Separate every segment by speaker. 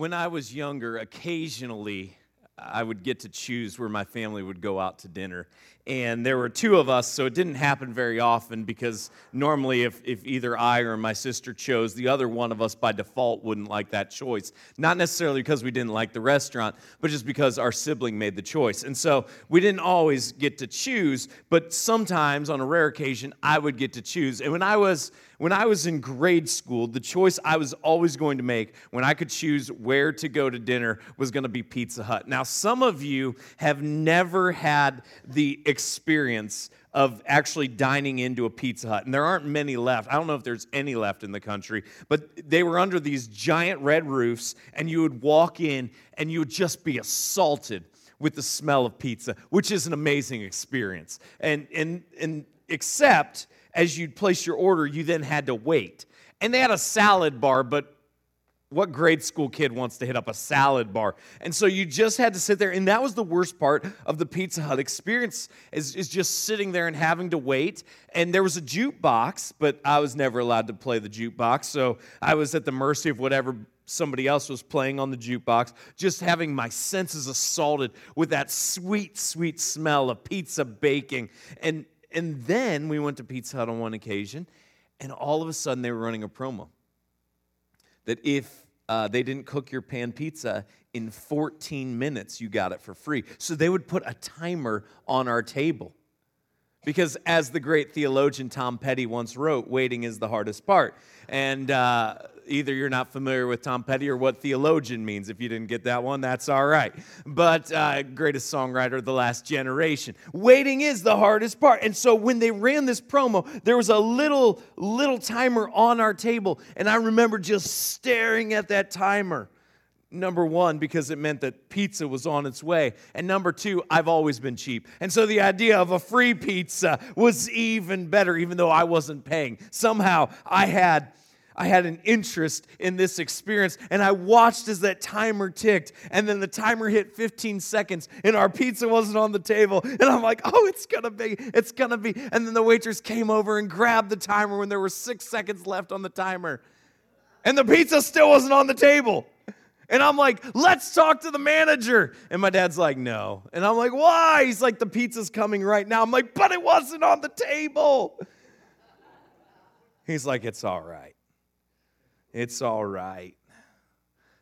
Speaker 1: when I was younger, occasionally I would get to choose where my family would go out to dinner. And there were two of us, so it didn't happen very often because normally, if, if either I or my sister chose, the other one of us by default wouldn't like that choice. Not necessarily because we didn't like the restaurant, but just because our sibling made the choice. And so we didn't always get to choose, but sometimes on a rare occasion, I would get to choose. And when I was when I was in grade school, the choice I was always going to make when I could choose where to go to dinner was going to be Pizza Hut. Now, some of you have never had the experience of actually dining into a Pizza Hut, and there aren't many left. I don't know if there's any left in the country, but they were under these giant red roofs, and you would walk in and you would just be assaulted with the smell of pizza, which is an amazing experience. And, and, and except as you'd place your order, you then had to wait. And they had a salad bar, but what grade school kid wants to hit up a salad bar? And so you just had to sit there. And that was the worst part of the Pizza Hut experience is, is just sitting there and having to wait. And there was a jukebox, but I was never allowed to play the jukebox. So I was at the mercy of whatever somebody else was playing on the jukebox, just having my senses assaulted with that sweet, sweet smell of pizza baking. And and then we went to Pizza Hut on one occasion, and all of a sudden they were running a promo that if uh, they didn't cook your pan pizza in 14 minutes, you got it for free. So they would put a timer on our table. Because, as the great theologian Tom Petty once wrote, waiting is the hardest part. And uh, either you're not familiar with Tom Petty or what theologian means. If you didn't get that one, that's all right. But uh, greatest songwriter of the last generation. Waiting is the hardest part. And so when they ran this promo, there was a little, little timer on our table. And I remember just staring at that timer. Number one, because it meant that pizza was on its way. And number two, I've always been cheap. And so the idea of a free pizza was even better, even though I wasn't paying. Somehow I had I had an interest in this experience and I watched as that timer ticked and then the timer hit 15 seconds and our pizza wasn't on the table and I'm like, "Oh, it's going to be. It's going to be." And then the waitress came over and grabbed the timer when there were 6 seconds left on the timer. And the pizza still wasn't on the table. And I'm like, let's talk to the manager. And my dad's like, no. And I'm like, why? He's like, the pizza's coming right now. I'm like, but it wasn't on the table. He's like, it's all right. It's all right.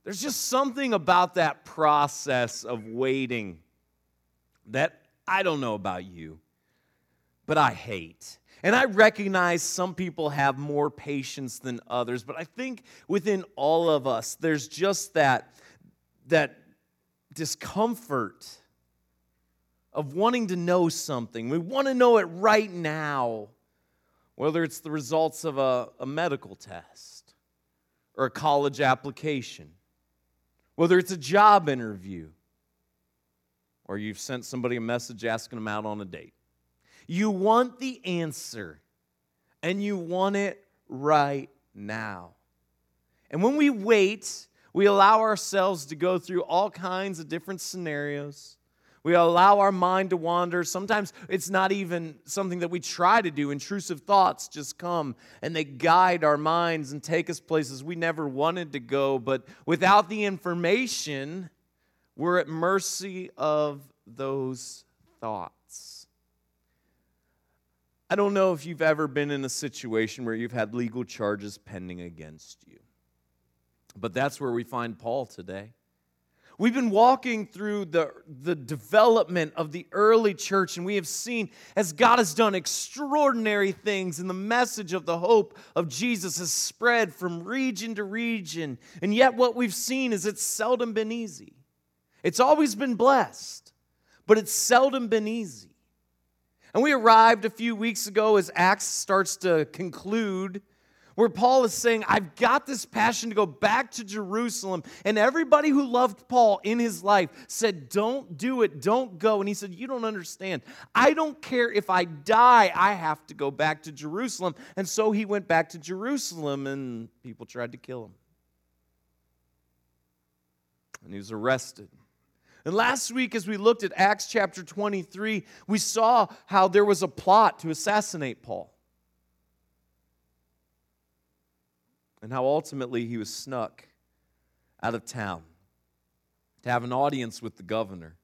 Speaker 1: There's just something about that process of waiting that I don't know about you, but I hate. And I recognize some people have more patience than others, but I think within all of us, there's just that, that discomfort of wanting to know something. We want to know it right now, whether it's the results of a, a medical test or a college application, whether it's a job interview or you've sent somebody a message asking them out on a date. You want the answer, and you want it right now. And when we wait, we allow ourselves to go through all kinds of different scenarios we allow our mind to wander. Sometimes it's not even something that we try to do. Intrusive thoughts just come and they guide our minds and take us places we never wanted to go. But without the information, we're at mercy of those thoughts. I don't know if you've ever been in a situation where you've had legal charges pending against you, but that's where we find Paul today. We've been walking through the, the development of the early church, and we have seen as God has done extraordinary things, and the message of the hope of Jesus has spread from region to region. And yet, what we've seen is it's seldom been easy. It's always been blessed, but it's seldom been easy. And we arrived a few weeks ago as Acts starts to conclude where Paul is saying, I've got this passion to go back to Jerusalem. And everybody who loved Paul in his life said, Don't do it, don't go. And he said, You don't understand. I don't care if I die, I have to go back to Jerusalem. And so he went back to Jerusalem, and people tried to kill him. And he was arrested. And last week, as we looked at Acts chapter 23, we saw how there was a plot to assassinate Paul. And how ultimately he was snuck out of town to have an audience with the governor.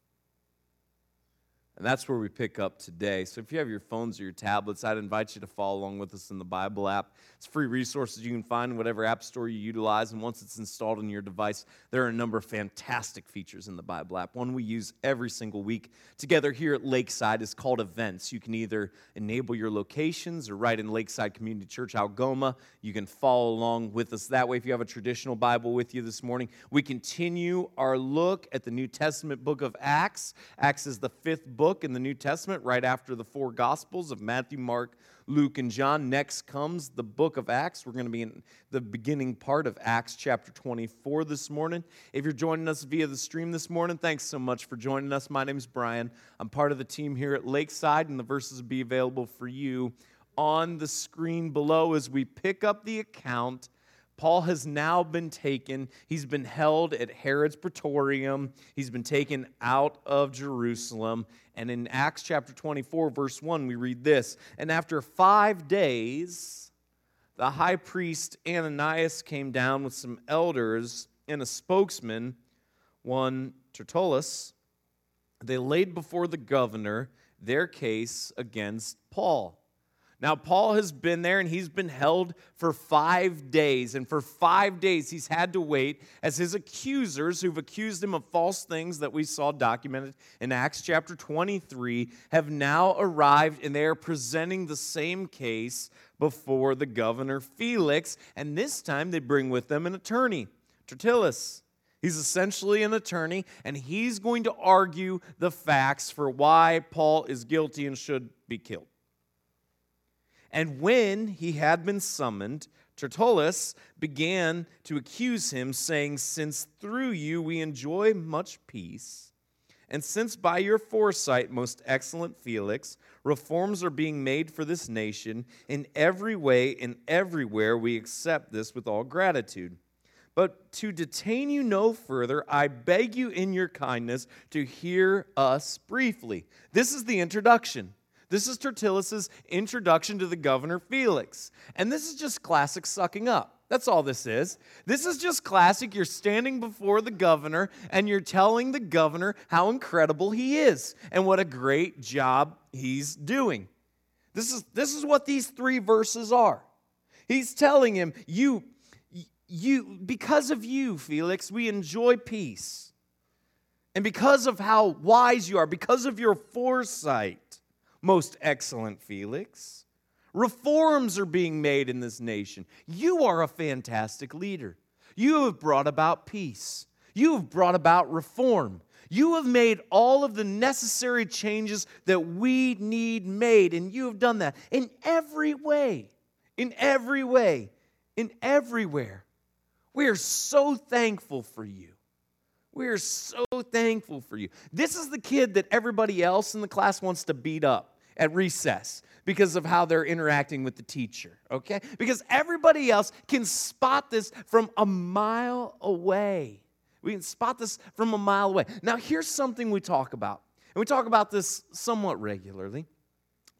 Speaker 1: And that's where we pick up today. So if you have your phones or your tablets, I'd invite you to follow along with us in the Bible app. It's free resources you can find in whatever app store you utilize. And once it's installed on your device, there are a number of fantastic features in the Bible app. One we use every single week together here at Lakeside is called Events. You can either enable your locations or write in Lakeside Community Church, Algoma. You can follow along with us that way if you have a traditional Bible with you this morning. We continue our look at the New Testament book of Acts. Acts is the fifth book book in the New Testament, right after the four Gospels of Matthew, Mark, Luke, and John. Next comes the book of Acts. We're going to be in the beginning part of Acts chapter 24 this morning. If you're joining us via the stream this morning, thanks so much for joining us. My name is Brian. I'm part of the team here at Lakeside, and the verses will be available for you on the screen below as we pick up the account Paul has now been taken. He's been held at Herod's Praetorium. He's been taken out of Jerusalem. And in Acts chapter 24, verse 1, we read this And after five days, the high priest Ananias came down with some elders and a spokesman, one Tertullus. They laid before the governor their case against Paul. Now, Paul has been there and he's been held for five days. And for five days, he's had to wait as his accusers, who've accused him of false things that we saw documented in Acts chapter 23, have now arrived and they are presenting the same case before the governor Felix. And this time, they bring with them an attorney, Tertullus. He's essentially an attorney, and he's going to argue the facts for why Paul is guilty and should be killed. And when he had been summoned, Tertullus began to accuse him, saying, Since through you we enjoy much peace, and since by your foresight, most excellent Felix, reforms are being made for this nation, in every way and everywhere we accept this with all gratitude. But to detain you no further, I beg you in your kindness to hear us briefly. This is the introduction. This is Tertullus's introduction to the governor Felix. And this is just classic sucking up. That's all this is. This is just classic. You're standing before the governor and you're telling the governor how incredible he is and what a great job he's doing. This is, this is what these three verses are. He's telling him, You, you, because of you, Felix, we enjoy peace. And because of how wise you are, because of your foresight, most excellent Felix. Reforms are being made in this nation. You are a fantastic leader. You have brought about peace. You have brought about reform. You have made all of the necessary changes that we need made, and you have done that in every way. In every way. In everywhere. We are so thankful for you. We are so thankful for you. This is the kid that everybody else in the class wants to beat up at recess because of how they're interacting with the teacher, okay? Because everybody else can spot this from a mile away. We can spot this from a mile away. Now, here's something we talk about, and we talk about this somewhat regularly,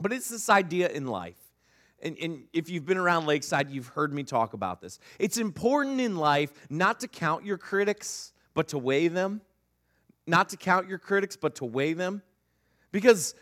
Speaker 1: but it's this idea in life. And, and, if you've been around Lakeside, you've heard me talk about this. It's important in life not to count your critics, but to weigh them. Not to count your critics, but to weigh them. Because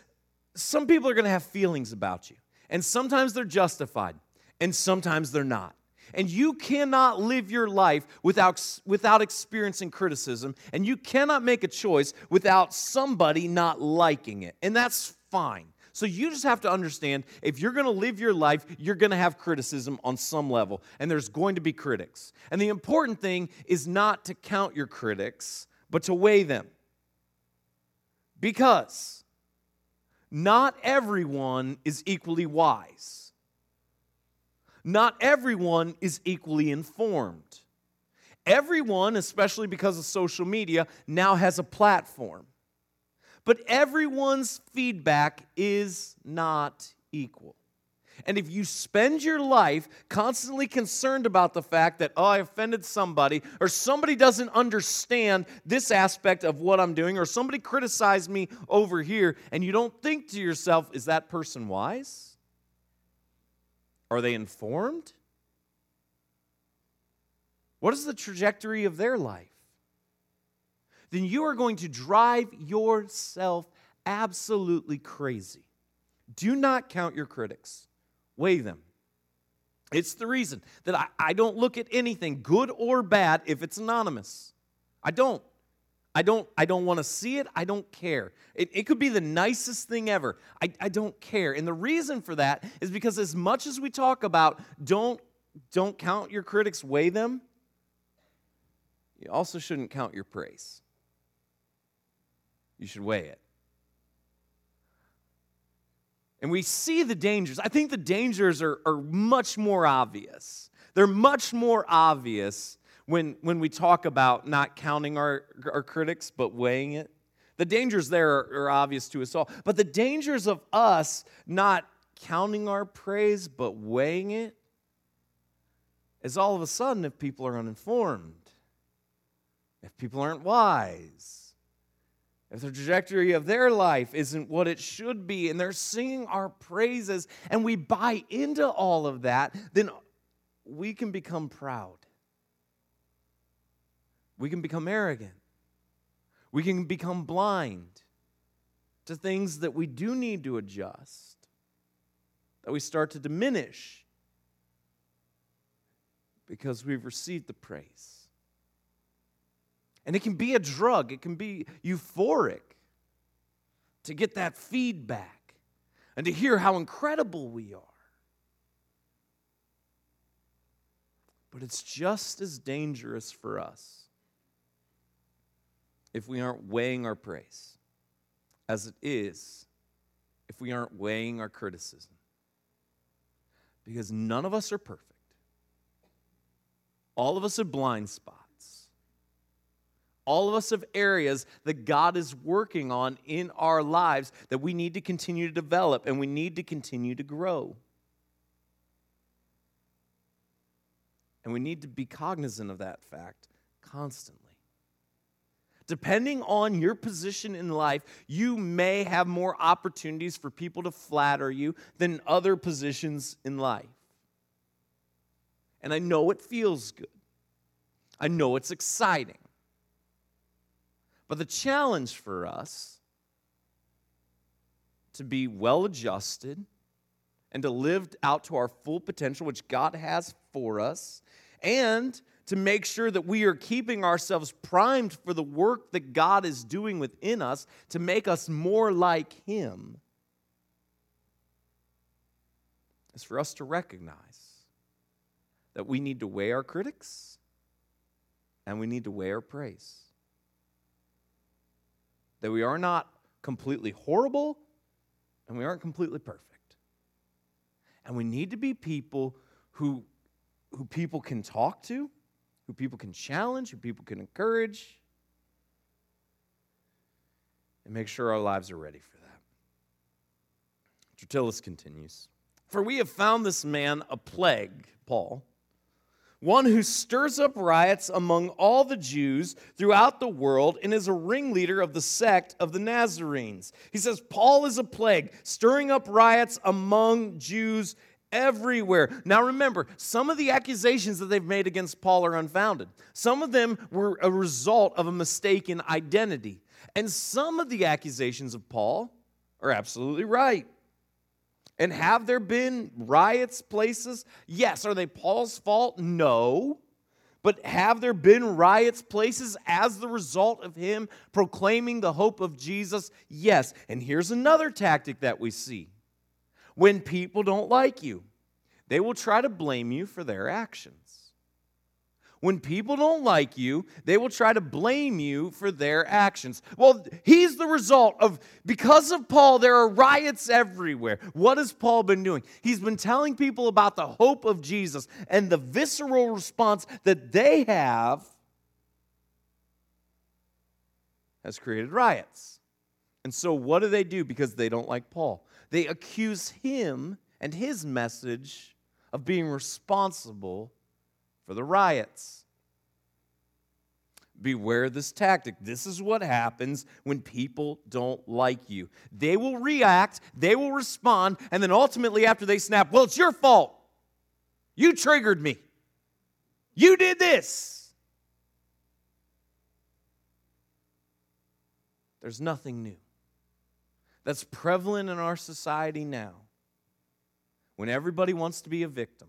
Speaker 1: some people are going to have feelings about you, and sometimes they're justified, and sometimes they're not. And you cannot live your life without, without experiencing criticism, and you cannot make a choice without somebody not liking it. And that's fine. So you just have to understand if you're going to live your life, you're going to have criticism on some level, and there's going to be critics. And the important thing is not to count your critics, but to weigh them. Because not everyone is equally wise. Not everyone is equally informed. Everyone, especially because of social media, now has a platform. But everyone's feedback is not equal. And if you spend your life constantly concerned about the fact that, oh, I offended somebody, or somebody doesn't understand this aspect of what I'm doing, or somebody criticized me over here, and you don't think to yourself, is that person wise? Are they informed? What is the trajectory of their life? Then you are going to drive yourself absolutely crazy. Do not count your critics, weigh them. It's the reason that I, I don't look at anything, good or bad, if it's anonymous. I don't. I don't, I don't want to see it. I don't care. It, it could be the nicest thing ever. I, I don't care. And the reason for that is because as much as we talk about don't, don't count your critics, weigh them, you also shouldn't count your praise. You should weigh it. And we see the dangers. I think the dangers are, are much more obvious. They're much more obvious when, when we talk about not counting our, our critics, but weighing it. The dangers there are, are obvious to us all. But the dangers of us not counting our praise, but weighing it, is all of a sudden if people are uninformed, if people aren't wise, if the trajectory of their life isn't what it should be, and they're singing our praises, and we buy into all of that, then we can become proud. We can become arrogant. We can become blind to things that we do need to adjust, that we start to diminish because we've received the praise. And it can be a drug, it can be euphoric to get that feedback and to hear how incredible we are. But it's just as dangerous for us if we aren't weighing our praise, as it is if we aren't weighing our criticism. Because none of us are perfect. All of us have blind spots. All of us have areas that God is working on in our lives that we need to continue to develop and we need to continue to grow. And we need to be cognizant of that fact constantly. Depending on your position in life, you may have more opportunities for people to flatter you than other positions in life. And I know it feels good, I know it's exciting. But the challenge for us to be well adjusted and to live out to our full potential, which God has for us, and to make sure that we are keeping ourselves primed for the work that God is doing within us to make us more like Him is for us to recognize that we need to weigh our critics and we need to weigh our praise. That we are not completely horrible and we aren't completely perfect. And we need to be people who, who people can talk to who people can challenge, who people can encourage, and make sure our lives are ready for that. Tertullus continues For we have found this man a plague, Paul, one who stirs up riots among all the Jews throughout the world and is a ringleader of the sect of the Nazarenes. He says, Paul is a plague, stirring up riots among Jews everywhere. Now remember, some of the accusations that they've made against Paul are unfounded. Some of them were a result of a mistaken identity. And some of the accusations of Paul are absolutely right. And have there been riots, places? Yes. Are they Paul's fault? No. But have there been riots, places as the result of him proclaiming the hope of Jesus? Yes. And here's another tactic that we see when people don't like you. They will try to blame you for their actions. When people don't like you, they will try to blame you for their actions. Well, he's the result of, because of Paul, there are riots everywhere. What has Paul been doing? He's been telling people about the hope of Jesus, and the visceral response that they have has created riots. And so, what do they do because they don't like Paul? They accuse him and his message of being responsible for the riots. Beware this tactic. This is what happens when people don't like you. They will react, they will respond, and then ultimately, after they snap, well, it's your fault. You triggered me. You did this. There's nothing new. That's prevalent in our society now. When everybody wants to be a victim,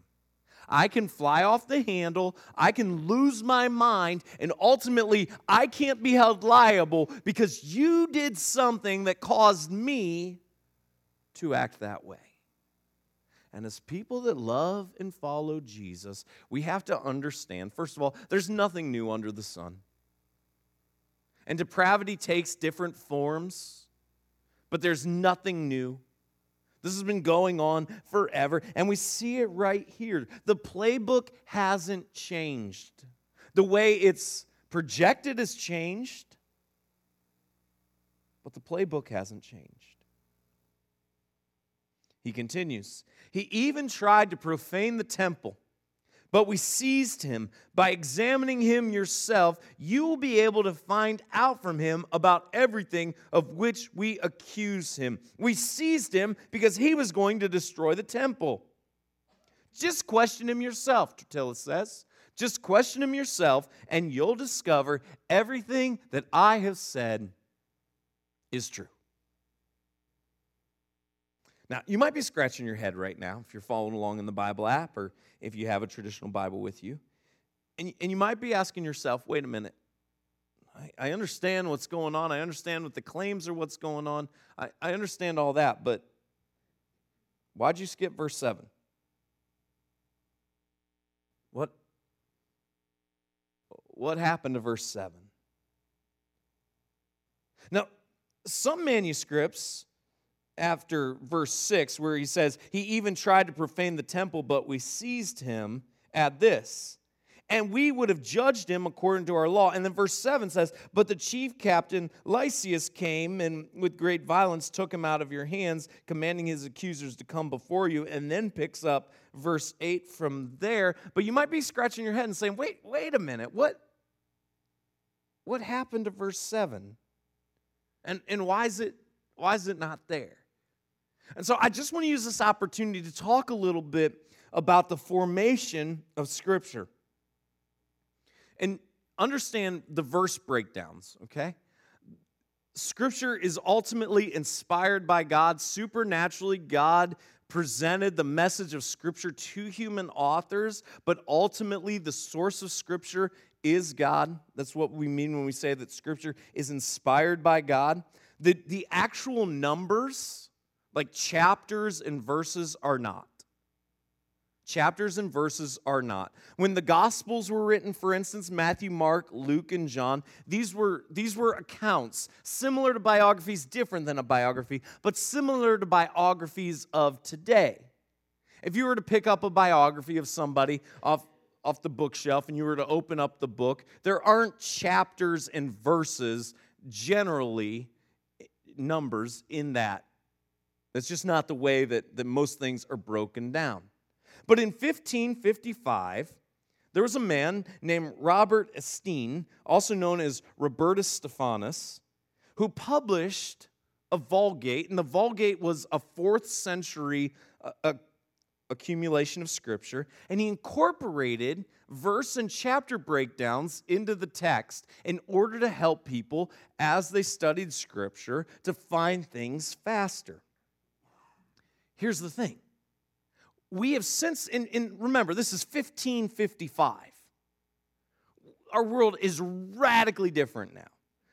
Speaker 1: I can fly off the handle, I can lose my mind, and ultimately I can't be held liable because you did something that caused me to act that way. And as people that love and follow Jesus, we have to understand first of all, there's nothing new under the sun. And depravity takes different forms, but there's nothing new. This has been going on forever, and we see it right here. The playbook hasn't changed. The way it's projected has changed, but the playbook hasn't changed. He continues, He even tried to profane the temple. But we seized him. By examining him yourself, you will be able to find out from him about everything of which we accuse him. We seized him because he was going to destroy the temple. Just question him yourself, Tertullus says. Just question him yourself, and you'll discover everything that I have said is true. Now, you might be scratching your head right now if you're following along in the Bible app or if you have a traditional Bible with you. And, and you might be asking yourself, wait a minute, I, understand what's going on. I understand what the claims are, what's going on. I, I understand all that, but why'd you skip verse 7? What, what happened to verse 7? Now, some manuscripts after verse 6, where he says, He even tried to profane the temple, but we seized him at this. And we would have judged him according to our law. And then verse 7 says, But the chief captain Lysias came and with great violence took him out of your hands, commanding his accusers to come before you. And then picks up verse 8 from there. But you might be scratching your head and saying, Wait, wait a minute. What, what happened to verse 7? And, and why, is it, why is it not there? And so I just want to use this opportunity to talk a little bit about the formation of Scripture. And understand the verse breakdowns, okay? Scripture is ultimately inspired by God. Supernaturally, God presented the message of Scripture to human authors, but ultimately, the source of Scripture is God. That's what we mean when we say that Scripture is inspired by God. The, the actual numbers, like chapters and verses are not. Chapters and verses are not. When the Gospels were written, for instance, Matthew, Mark, Luke, and John, these were, these were accounts similar to biographies, different than a biography, but similar to biographies of today. If you were to pick up a biography of somebody off, off the bookshelf and you were to open up the book, there aren't chapters and verses, generally, eh, numbers in that that's just not the way that, that most things are broken down. But in 1555, there was a man named Robert Estienne, also known as Robertus Stephanus, who published a Vulgate, and the Vulgate was a fourth century uh, accumulation of scripture, and he incorporated verse and chapter breakdowns into the text in order to help people as they studied scripture to find things faster. Here's the thing we have since, and, remember, this is 1555. Our world is radically different now.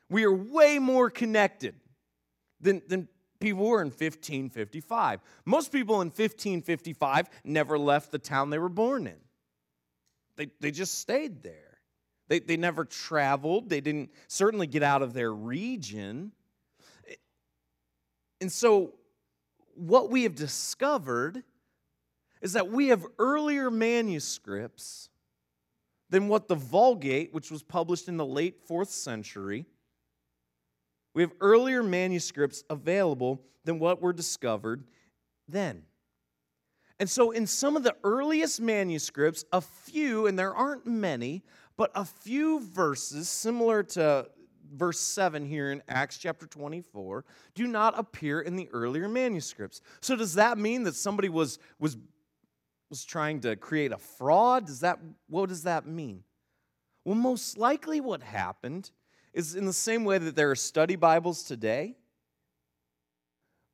Speaker 1: We are way more connected than, than people were in 1555. Most people in 1555 never left the town they were born in, they, they just stayed there. They, they never traveled, they didn't certainly get out of their region. And so what we have discovered is that we have earlier manuscripts than what the Vulgate, which was published in the late fourth century, we have earlier manuscripts available than what were discovered then. And so, in some of the earliest manuscripts, a few, and there aren't many, but a few verses similar to verse 7 here in Acts chapter 24 do not appear in the earlier manuscripts. So does that mean that somebody was was was trying to create a fraud? Does that what does that mean? Well, most likely what happened is in the same way that there are study Bibles today.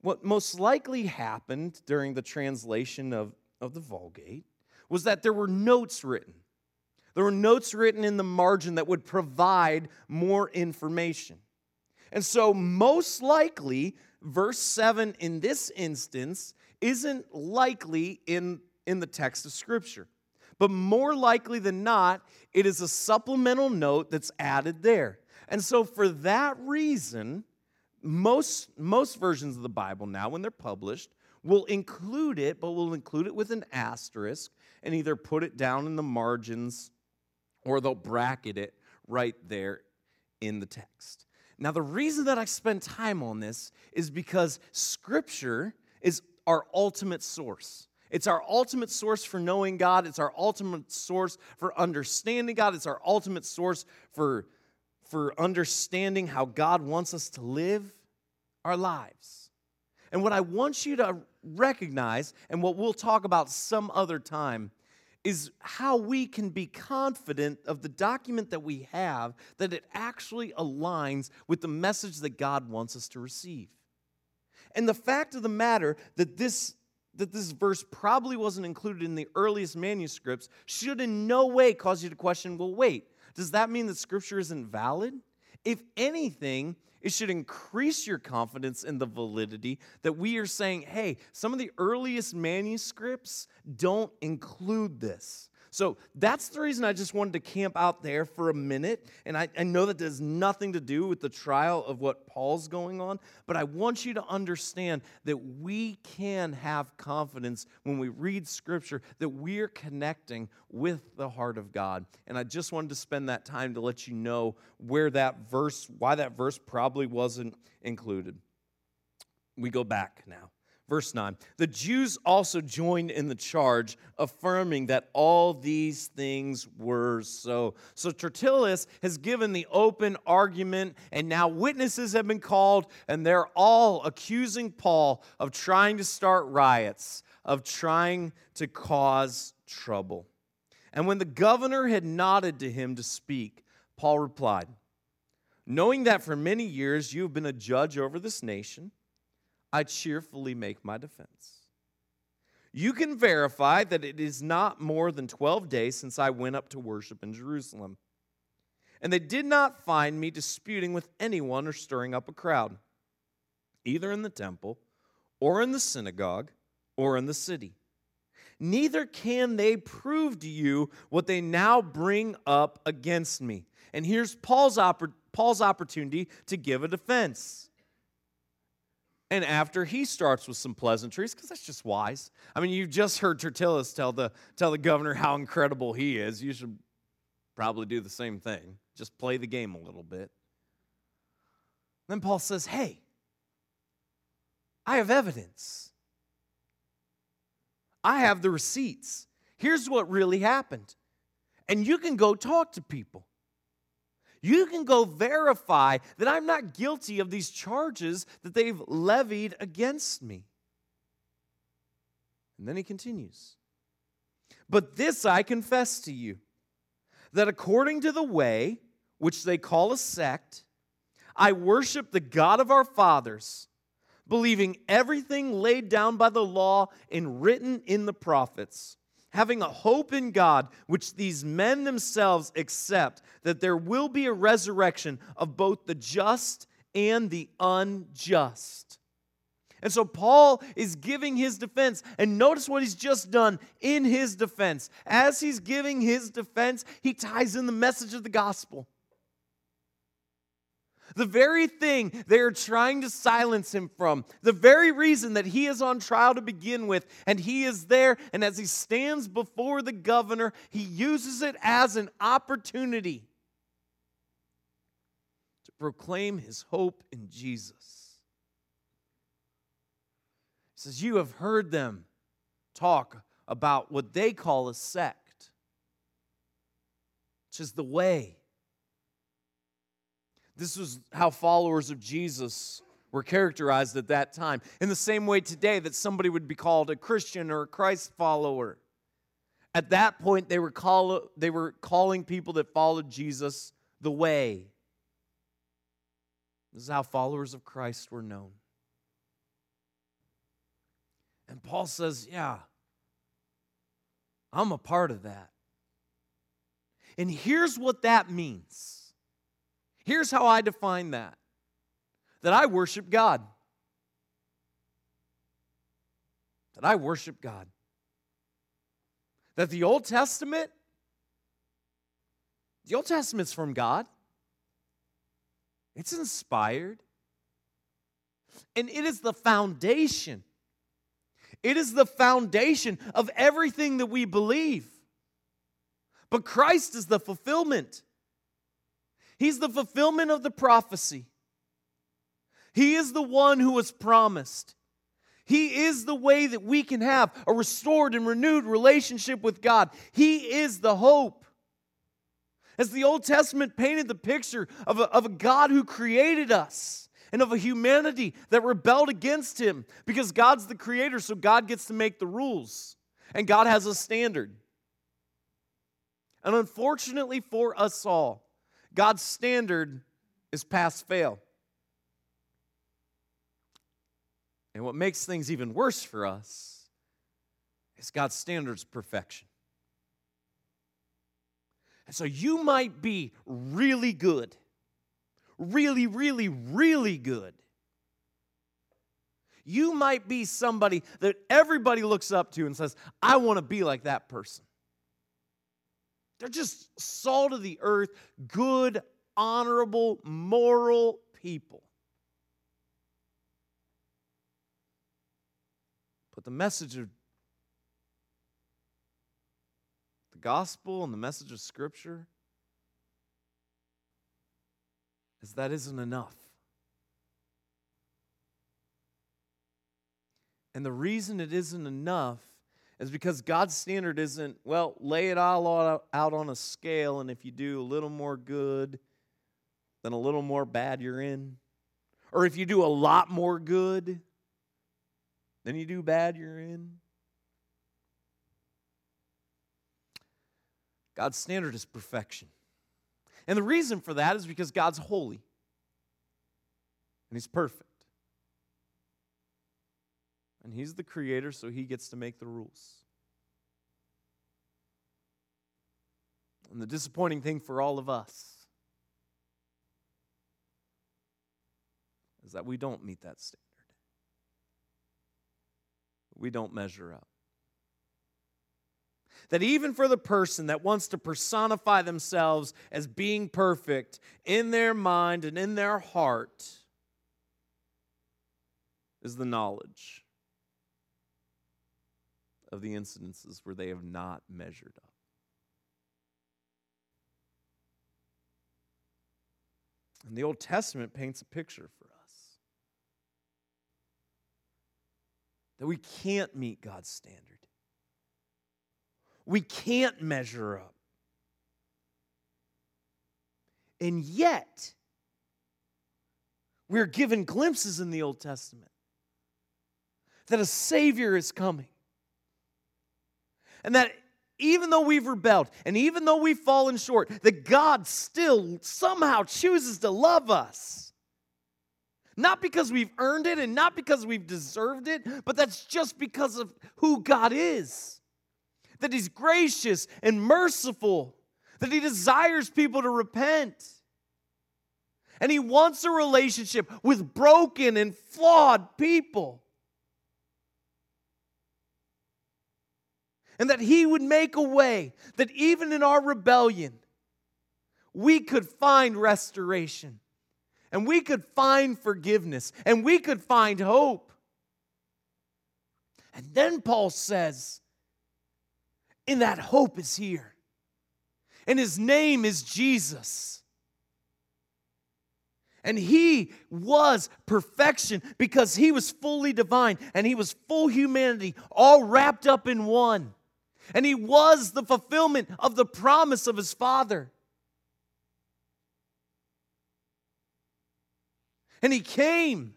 Speaker 1: What most likely happened during the translation of, of the Vulgate was that there were notes written. There were notes written in the margin that would provide more information. And so, most likely, verse 7 in this instance isn't likely in, in the text of Scripture. But more likely than not, it is a supplemental note that's added there. And so, for that reason, most, most versions of the Bible now, when they're published, will include it, but will include it with an asterisk and either put it down in the margins or they'll bracket it right there in the text. Now, the reason that I spend time on this is because Scripture is our ultimate source. It's our ultimate source for knowing God. It's our ultimate source for understanding God. It's our ultimate source for, for understanding how God wants us to live our lives. And what I want you to recognize, and what we'll talk about some other time, is how we can be confident of the document that we have that it actually aligns with the message that God wants us to receive. And the fact of the matter that this that this verse probably wasn't included in the earliest manuscripts should in no way cause you to question, well wait, does that mean that scripture isn't valid? If anything, it should increase your confidence in the validity that we are saying, hey, some of the earliest manuscripts don't include this. So that's the reason I just wanted to camp out there for a minute. And I, I know that has nothing to do with the trial of what Paul's going on, but I want you to understand that we can have confidence when we read Scripture that we're connecting with the heart of God. And I just wanted to spend that time to let you know where that verse, why that verse probably wasn't included. We go back now. Verse 9 The Jews also joined in the charge, affirming that all these things were so. So Tertullus has given the open argument, and now witnesses have been called, and they're all accusing Paul of trying to start riots, of trying to cause trouble. And when the governor had nodded to him to speak, Paul replied, Knowing that for many years you have been a judge over this nation, I cheerfully make my defense. You can verify that it is not more than 12 days since I went up to worship in Jerusalem. And they did not find me disputing with anyone or stirring up a crowd, either in the temple, or in the synagogue, or in the city. Neither can they prove to you what they now bring up against me. And here's Paul's, oppor- Paul's opportunity to give a defense. And after he starts with some pleasantries, because that's just wise. I mean, you've just heard Tertullus tell the, tell the governor how incredible he is. You should probably do the same thing. Just play the game a little bit. Then Paul says, Hey, I have evidence. I have the receipts. Here's what really happened. And you can go talk to people. You can go verify that I'm not guilty of these charges that they've levied against me. And then he continues. But this I confess to you that according to the way which they call a sect, I worship the God of our fathers, believing everything laid down by the law and written in the prophets having a hope in God, which these men themselves accept, that there will be a resurrection of both the just and the unjust. And so Paul is giving his defense. And notice what he's just done in his defense. As he's giving his defense, he ties in the message of the gospel. The very thing they are trying to silence him from, the very reason that he is on trial to begin with, and he is there, and as he stands before the governor, he uses it as an opportunity to proclaim his hope in Jesus. He says, You have heard them talk about what they call a sect, which is the way this was how followers of Jesus were characterized at that time. In the same way today that somebody would be called a Christian or a Christ follower. At that point, they were, call, they were calling people that followed Jesus the way. This is how followers of Christ were known. And Paul says, Yeah, I'm a part of that. And here's what that means. Here's how I define that that I worship God. That I worship God. That the Old Testament, the Old Testament's from God. It's inspired. And it is the foundation. It is the foundation of everything that we believe. But Christ is the fulfillment. He's the fulfillment of the prophecy. He is the one who was promised. He is the way that we can have a restored and renewed relationship with God. He is the hope. As the Old Testament painted the picture of a, of a God who created us and of a humanity that rebelled against him because God's the creator, so God gets to make the rules and God has a standard. And unfortunately for us all, God's standard is pass fail. And what makes things even worse for us is God's standard's perfection. And so you might be really good, really, really, really good. You might be somebody that everybody looks up to and says, I want to be like that person. They're just salt of the earth, good, honorable, moral people. But the message of the gospel and the message of Scripture is that isn't enough. And the reason it isn't enough is because God's standard isn't, well, lay it all out on a scale, and if you do a little more good, then a little more bad you're in. Or if you do a lot more good, then you do bad you're in. God's standard is perfection. And the reason for that is because God's holy and He's perfect. And He's the creator, so He gets to make the rules. And the disappointing thing for all of us is that we don't meet that standard. We don't measure up that even for the person that wants to personify themselves as being perfect in their mind and in their heart is the knowledge of the incidences where they have not measured up. And the Old Testament paints a picture for us that we can't meet God's standard. We can't measure up. And yet, we're given glimpses in the Old Testament that a Savior is coming. And that even though we've rebelled and even though we've fallen short, that God still somehow chooses to love us. Not because we've earned it and not because we've deserved it, but that's just because of who God is that He's gracious and merciful, that He desires people to repent. And He wants a relationship with broken and flawed people. And that He would make a way that even in our rebellion, we could find restoration and we could find forgiveness and we could find hope. And then Paul says, and that hope is here. And his name is Jesus. And he was perfection because he was fully divine and he was full humanity, all wrapped up in one. And he was the fulfillment of the promise of his Father. And he came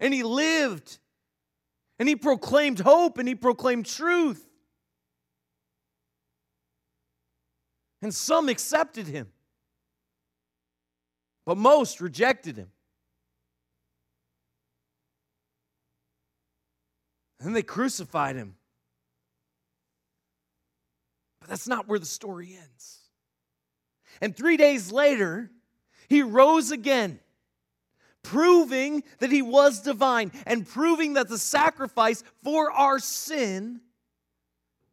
Speaker 1: and he lived and he proclaimed hope and he proclaimed truth. And some accepted him, but most rejected him. And they crucified him. But that's not where the story ends. And three days later, he rose again, proving that he was divine and proving that the sacrifice for our sin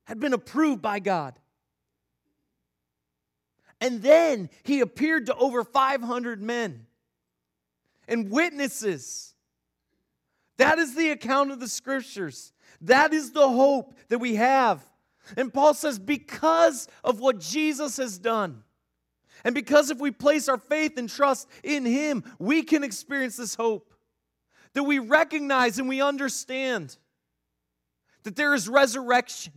Speaker 1: had been approved by God. And then he appeared to over 500 men and witnesses. That is the account of the scriptures. That is the hope that we have. And Paul says, because of what Jesus has done, and because if we place our faith and trust in Him, we can experience this hope. That we recognize and we understand that there is resurrection.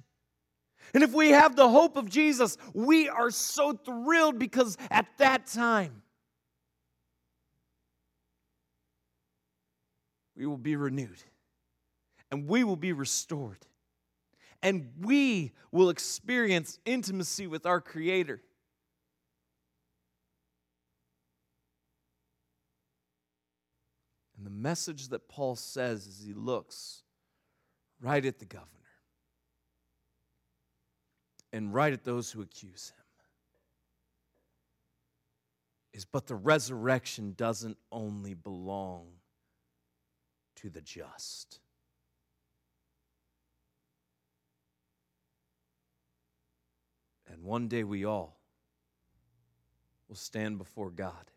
Speaker 1: And if we have the hope of Jesus, we are so thrilled because at that time, we will be renewed and we will be restored and we will experience intimacy with our Creator. And the message that Paul says as he looks right at the governor and right at those who accuse him is but the resurrection doesn't only belong to the just. And one day we all will stand before God,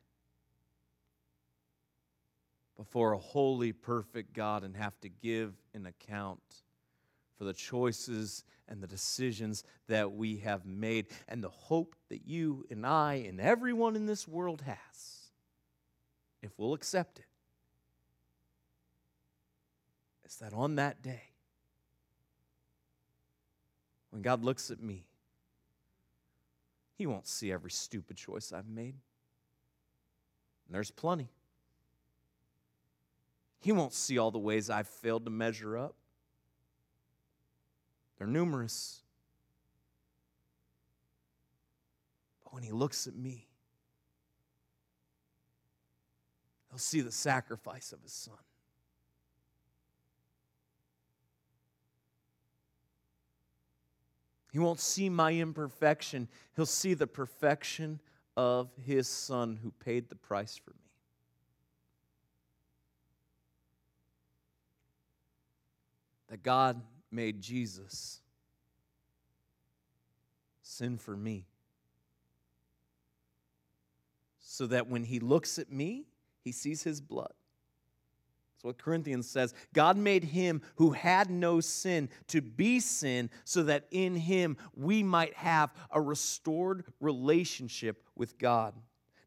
Speaker 1: before a holy, perfect God, and have to give an account for the choices and the decisions that we have made, and the hope that you and I and everyone in this world has, if we'll accept it, is that on that day, when God looks at me, he won't see every stupid choice I've made. And there's plenty. He won't see all the ways I've failed to measure up. They're numerous. But when he looks at me, he'll see the sacrifice of his son. He won't see my imperfection. He'll see the perfection of his son who paid the price for me. That God made Jesus sin for me. So that when he looks at me, he sees his blood. That's what Corinthians says. God made him who had no sin to be sin so that in him we might have a restored relationship with God.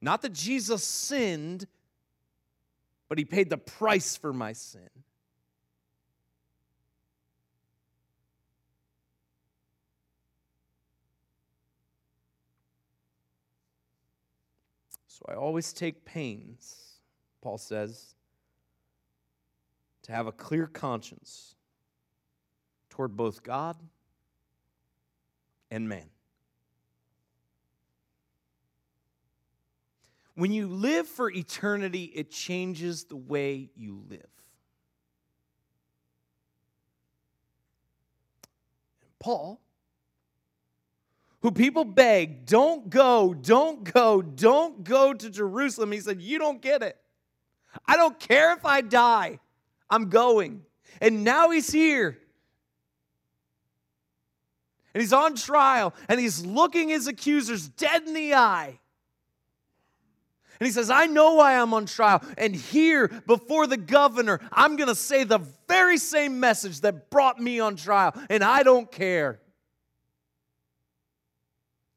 Speaker 1: Not that Jesus sinned, but he paid the price for my sin. So I always take pains, Paul says, to have a clear conscience toward both God and man. When you live for eternity, it changes the way you live. Paul, who people beg, don't go, don't go, don't go to Jerusalem, he said, You don't get it. I don't care if I die. I'm going. And now he's here. And he's on trial and he's looking his accusers dead in the eye. And he says, I know why I'm on trial. And here, before the governor, I'm going to say the very same message that brought me on trial. And I don't care.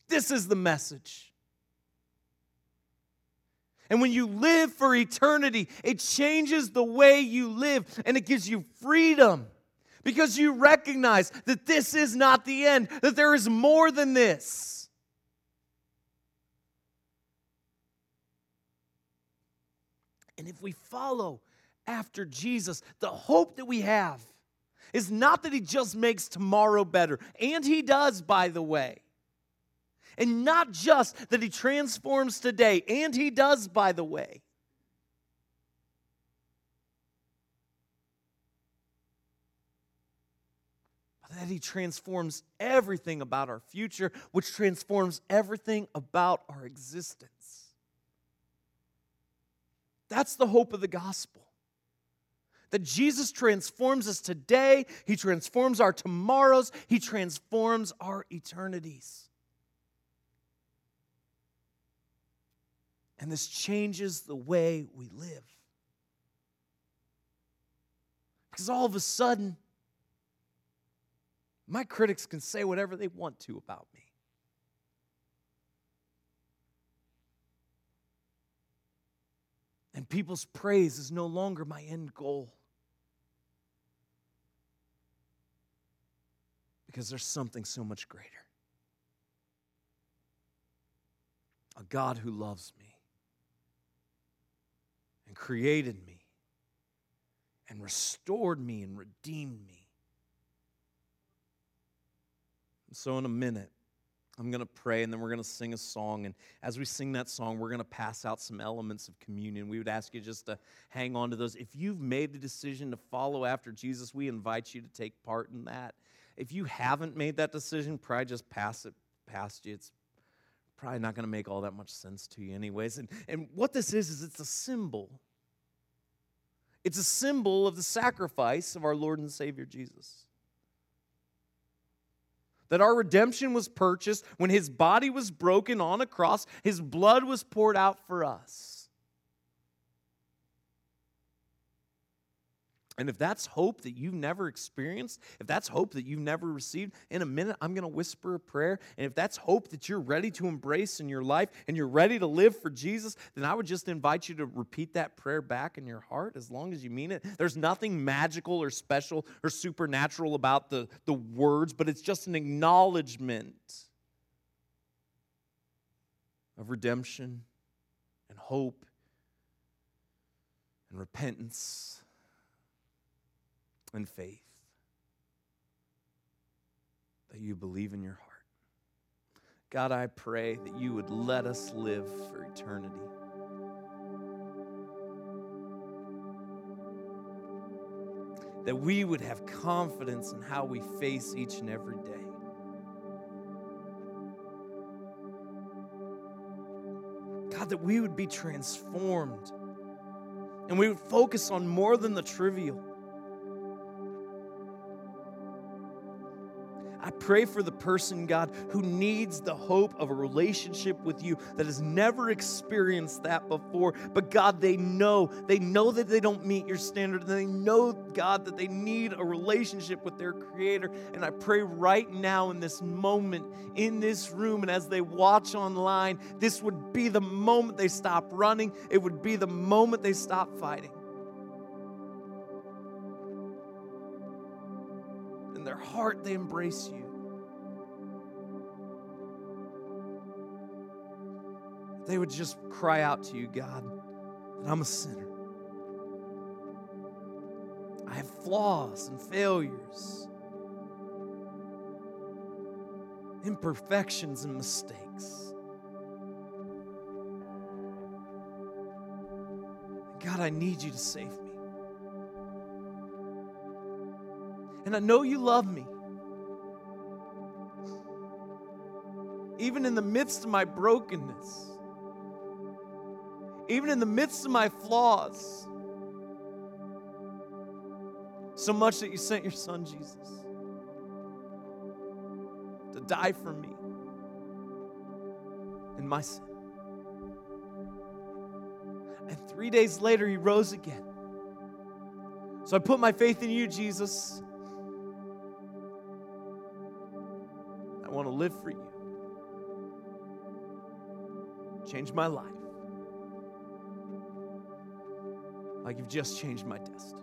Speaker 1: This is the message. And when you live for eternity, it changes the way you live and it gives you freedom because you recognize that this is not the end, that there is more than this. And if we follow after Jesus, the hope that we have is not that He just makes tomorrow better, and He does, by the way. And not just that He transforms today, and He does, by the way. But that He transforms everything about our future, which transforms everything about our existence. That's the hope of the gospel. That Jesus transforms us today, He transforms our tomorrows, He transforms our eternities. And this changes the way we live. Because all of a sudden, my critics can say whatever they want to about me. And people's praise is no longer my end goal. Because there's something so much greater. A God who loves me and created me and restored me and redeemed me. So, in a minute, I'm going to pray and then we're going to sing a song. And as we sing that song, we're going to pass out some elements of communion. We would ask you just to hang on to those. If you've made the decision to follow after Jesus, we invite you to take part in that. If you haven't made that decision, probably just pass it past you. It's probably not going to make all that much sense to you, anyways. And, and what this is, is it's a symbol. It's a symbol of the sacrifice of our Lord and Savior Jesus that our redemption was purchased when his body was broken on a cross, his blood was poured out for us. And if that's hope that you've never experienced, if that's hope that you've never received, in a minute I'm going to whisper a prayer. And if that's hope that you're ready to embrace in your life and you're ready to live for Jesus, then I would just invite you to repeat that prayer back in your heart as long as you mean it. There's nothing magical or special or supernatural about the, the words, but it's just an acknowledgement of redemption and hope and repentance and faith that you believe in your heart. God, I pray that you would let us live for eternity. That we would have confidence in how we face each and every day. God, that we would be transformed and we would focus on more than the trivial. Pray for the person, God, who needs the hope of a relationship with you that has never experienced that before. But God, they know, they know that they don't meet your standard. and They know, God, that they need a relationship with their Creator. And I pray right now in this moment, in this room, and as they watch online, this would be the moment they stop running. It would be the moment they stop fighting. in their heart, they embrace you. They would just cry out to you, God, that I'm a sinner. I have flaws and failures, imperfections and mistakes. God, I need you to save me. And I know you love me. Even in the midst of my brokenness, even in the midst of my flaws, so much that you sent your son Jesus to die for me and my sin. And three days later, he rose again. So I put my faith in you, Jesus. I want to live for you. Change my life like you've just changed my destiny.